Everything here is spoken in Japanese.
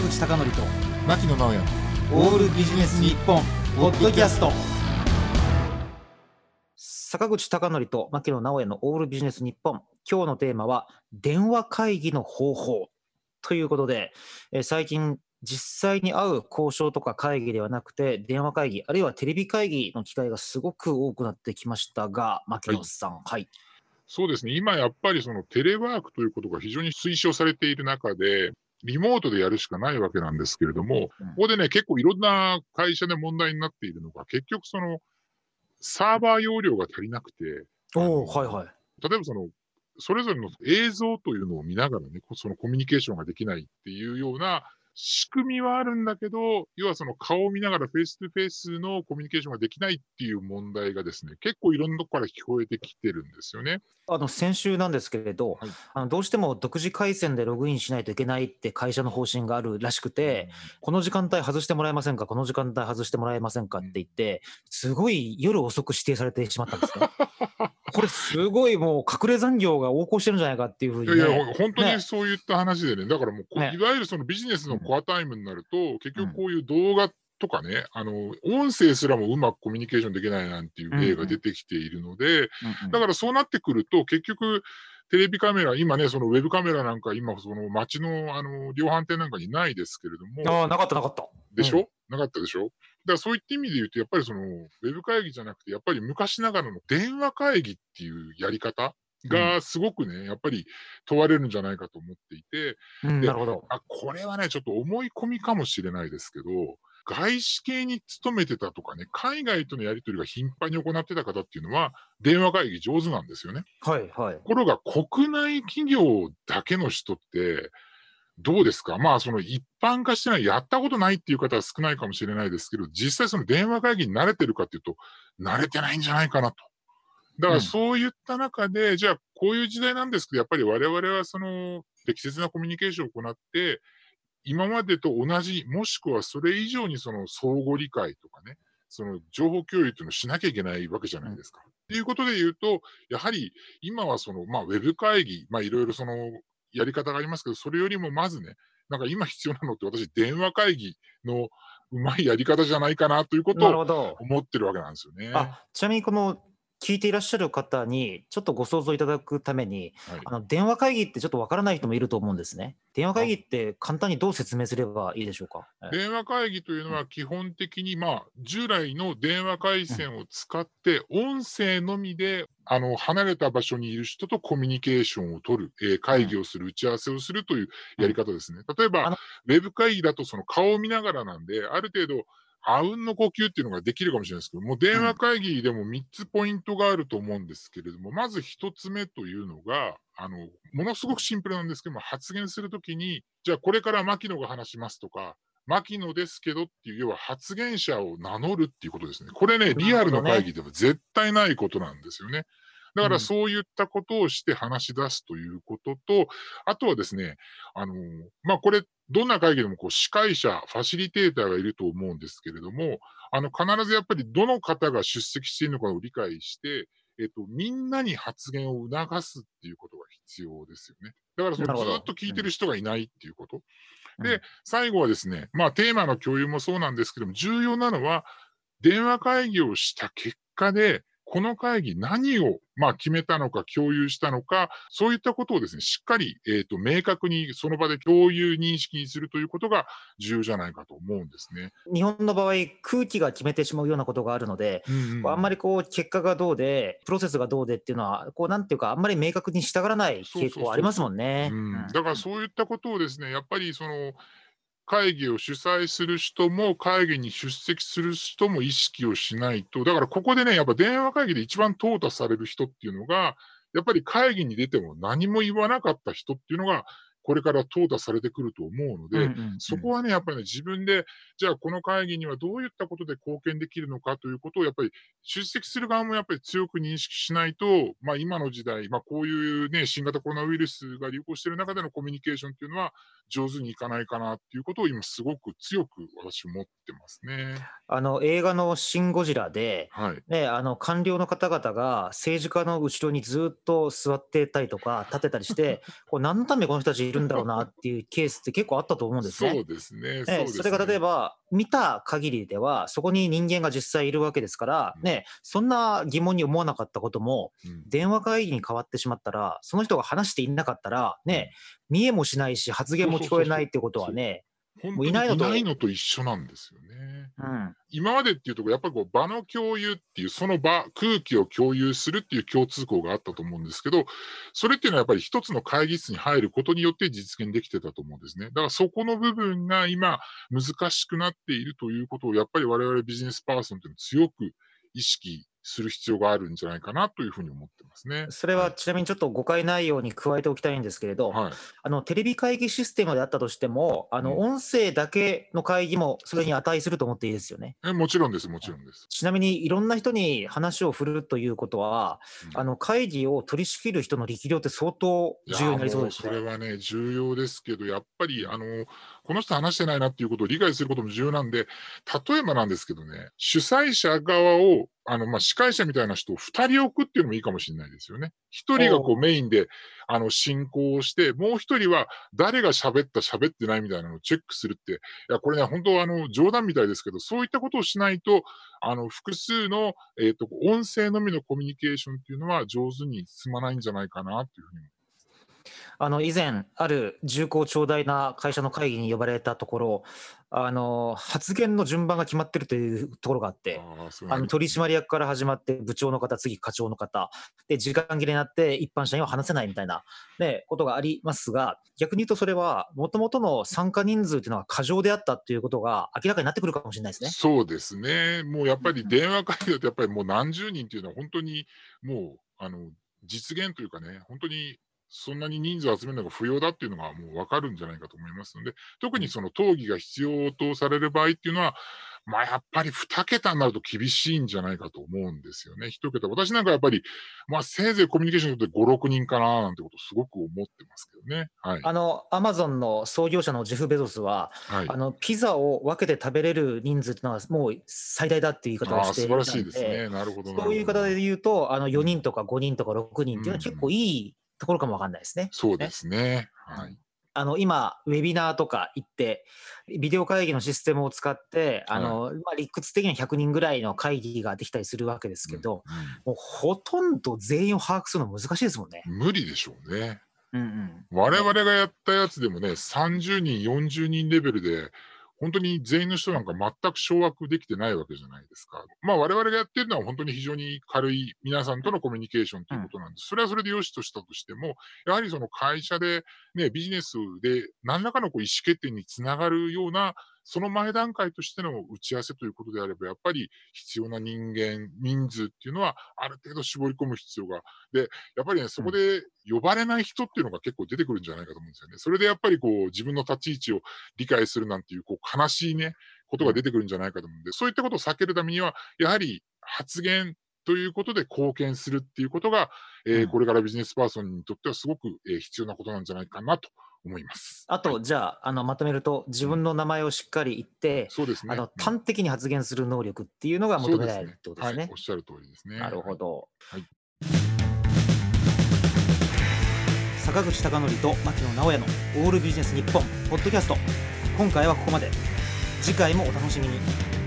坂口孝則と牧野直哉。オールビジネス日本ポッドキャスト。坂口孝則と牧野直哉のオールビジネス日本。今日のテーマは電話会議の方法。ということで、えー最近実際に会う交渉とか会議ではなくて電話会議あるいはテレビ会議の機会がすごく多くなってきましたが牧野さんはい、そうですね、今やっぱりそのテレワークということが非常に推奨されている中で、リモートでやるしかないわけなんですけれども、うん。ここでね、結構いろんな会社で問題になっているのが、結局その、サーバー容量が足りなくて、おおはいはい。例えばその、それぞれの映像というのを見ながらね、こそのコミュニケーションができないっていうような仕組みはあるんだけど、要はその顔を見ながらフェイス2フェイスのコミュニケーションができないっていう問題がですね、結構いろんなとこから聞こえてきてるんですよね。あの先週なんですけれど、はい。あのどうしても独自回線でログインしないといけないって会社の方針があるらしくて、この時間帯外してもらえませんか、この時間帯外してもらえませんか？って言って、すごい夜遅く指定されてしまったんですね。これ、すごいもう隠れ残業が横行してるんじゃないかっていうふうに、いやいや、ね、本当ね。にそういった話でね、だからもういわゆるそのビジネスのコアタイムになると、結うん。局こういう動画とかね、あの、音声すらもうまくコミュニケーションできないなんていう例が出てきているので、うんうん。だからそうなってくると、結局、テレビカメラ、今ね、そのウェブカメラなんか、今、その街のあの量販店なんかにないですけれども、ああ、なかったなかった。でしょ、なかったでしょ？だからそういった意味で言うと、やっぱりその、ウェブ会議じゃなくて、やっぱり昔ながらの電話会議っていうやり方がすごくね、やっぱり問われるんじゃないかと思っていて、うん、でなるほど。あ、これはね、ちょっと思い込みかもしれないですけど、外資系に勤めてたとかね、海外とのやり取りが頻繁に行ってた方っていうのは、電話会議上手なんですよね。はいはいと。ころが、国内企業だけの人って、どうですか？まあ、その一般化してない、やったことないっていう方は少ないかもしれないですけど、実際その電話会議に慣れてるかっていうと、慣れてないんじゃないかなと。だかうんらそういった中で、じゃあこういう時代なんですけど、やっぱり我々はその適切なコミュニケーションを行って、今までと同じ、もしくはそれ以上にその相互理解とかね、その情報共有っていうのをしなきゃいけないわけじゃないですか。ということで言うと、やはり今はその、まあ、ウェブ会議、まあ、いろいろそのやり方がありますけど、それよりもまずね、なんか今必要なのって私、電話会議のうまいやり方じゃないかなということを。思ってるわけなんですよね。あちなみにこの聞いていらっしゃる方にちょっとご想像いただくためにはいあの電話会議ってちょっとわからない人もいると思うんですね。電話会議って簡単にどう説明すればいいでしょうか？え電話会議というのは基本的に、まあ、従来の電話回線を使って、音声のみで、あの、離れた場所にいる人とコミュニケーションを取る、えー会議をする、打ち合わせをするというやり方ですね。例えばウェブ会議だとその顔を見ながらなんで、ある程度、あうんの呼吸っていうのができるかもしれないですけども、電話会議でも3つポイントがあると思うんですけれども、まず1つ目というのが、あの、ものすごくシンプルなんですけども、発言するときに、じゃあこれから牧野が話しますとか、牧野ですけどっていう、要は発言者を名乗るっていうことですね。これね、リアルの会議では絶対ないことなんですよね。だかうんらそういったことをして話し出すということと、あとはですね、あのまあ、これ、どんな会議でもこう司会者、ファシリテーターがいると思うんですけれども、あの必ずやっぱりどの方が出席しているのかを理解して、えっと、みんなに発言を促すっていうことが必要ですよね。だからそのずっと聞いてる人がいないっていうこと。うんで、最後はですね、まあテーマの共有もそうなんですけども、重要なのは、電話会議をした結果で、この会議何を、まあ、決めたのか、共有したのか、そういったことをですね、しっかり、えっ、と、明確にその場で共有認識にするということが重要じゃないかと思うんですね。日本の場合空気が決めてしまうようなことがあるので、こうあんまりりこう結果がどうでプロセスがどうでっていうのはこうなんていうかあんまり明確にしたがらない傾向ありますもんね。うんうんだからそういったことをですね、やっぱりその会議を主催する人も会議に出席する人も意識をしないと、だからここでね、やっぱ電話会議で一番淘汰される人っていうのが、やっぱり会議に出ても何も言わなかった人っていうのが、これから淘汰されてくると思うので、そこはね、やっぱりね、自分で、じゃあこの会議にはどういったことで貢献できるのかということを、やっぱり出席する側もやっぱり強く認識しないと、まあ今の時代、まあこういうね、新型コロナウイルスが流行している中でのコミュニケーションっていうのは上手にいかないかなっていうことを今すごく強く私思ってますね。あの映画の「シン・ゴジラで」はい。ね、あの官僚の方々が政治家の後ろにずっと座ってたりとか立ってたりしてこう何のためにこの人たちいるるんだろうなっていうケースって結構あったと思うんですね。そうですね。ええそねそれが例えば見た限りではそこに人間が実際いるわけですから、うんね、そんな疑問に思わなかったこともうん電話会議に変わってしまったらその人が話していなかったら、ね、見えもしないし発言も聞こえないってことはね、本当にいないのと。ないのと一緒なんですよね。うん、今までっていうところやっぱりこう場の共有っていうその場空気を共有するっていう共通項があったと思うんですけどそれっていうのはやっぱり一つの会議室に入ることによって実現できてたと思うんですね。だからそこの部分が今難しくなっているということをやっぱり我々ビジネスパーソンっていうのは強く意識する必要があるんじゃないかなというふうに思ってますね。それはちなみにちょっと誤解ないように加えておきたいんですけれど、はい、あのテレビ会議システムであったとしてもあのうん音声だけの会議もそれに値すると思っていいですよね。えもちろんですもちろんです。ちなみにいろんな人に話を振るということは、うんあの会議を取り仕切る人の力量って相当重要になりそうですもそれね。はね、重要ですけど、やっぱり、あの、この人話してないなっていうことを理解することも重要なんで、例えばなんですけどね、主催者側を、あの、まあ、司会者みたいな人を2人置くっていうのもいいかもしれないですよね。1人がこおうメインで、あの、進行をして、もう1人は誰が喋った、喋ってないみたいなのをチェックするって、いや、これね、本当あの、冗談みたいですけど、そういったことをしないと、あの、複数の、えっ、と、音声のみのコミュニケーションっていうのは上手に進まないんじゃないかなっていうふうにあの以前、ある重厚長大な会社の会議に呼ばれたところ、あの発言の順番が決まってるというところがあって、あの取締役から始まって部長の方、次課長の方、で時間切れになって一般社員は話せないみたいな、ね、ことがありますが、逆に言うとそれは、もともとの参加人数というのは過剰であったということが明らかになってくるかもしれないですね。そうですね。もうやっぱり電話会議だとやっぱりもう何十人っていうのは本当にもうあの実現というかね、本当にそんなに人数を集めるのが不要だっていうのがもう分かるんじゃないかと思いますので、特にその討議が必要とされる場合っていうのは、まあやっぱり2桁になると厳しいんじゃないかと思うんですよね。1桁。私なんかやっぱり、まあせいぜいコミュニケーションで5、6人かななんてことすごく思ってますけどね。はい。あのアマゾンの創業者のジェフ・ベゾスは、はい。あのピザを分けて食べれる人数というのはもう最大だっていう言い方をしていたの素晴らしいですね。なるほど。そういう方で言うと、あの4人とか5人とか6人っていうのはうん結構いいところかもわかんないですね。そうですね。はい。あの今、ウェビナーとか行って、ビデオ会議のシステムを使って、あのまあ、理屈的には100人ぐらいの会議ができたりするわけですけど、うんうんもうほとんど全員を把握するの難しいですもんね。無理でしょうね。うんうん、我々がやったやつでもね、30人、40人レベルで、本当に全員の人なんか全く掌握できてないわけじゃないですか。まあ我々がやってるのは本当に非常に軽い皆さんとのコミュニケーションということなんです。それはそれで良しとしたとしても、やはりその会社でね、ビジネスで何らかのこう意思決定につながるような、その前段階としての打ち合わせということであれば、やっぱり必要な人間、人数っていうのはある程度絞り込む必要が。で、やっぱりね、そこで呼ばれない人っていうのが結構出てくるんじゃないかと思うんですよね。それでやっぱりこう自分の立ち位置を理解するなんていうこう悲しいね、ことが出てくるんじゃないかと思うんで、そういったことを避けるためには、やはり発言ということで貢献するっていうことが、えーうんこれからビジネスパーソンにとってはすごく、えー必要なことなんじゃないかなと思います。あと、じゃああのまとめると、自分の名前をしっかり言って、そうですね。あのうん端的に発言する能力っていうのが求められるってことですねはい、おっ。しゃる通りですね。なるほど。はい坂口孝則と牧野直哉のオールビジネス日本ポッドキャスト。今回はここまで。次回もお楽しみに。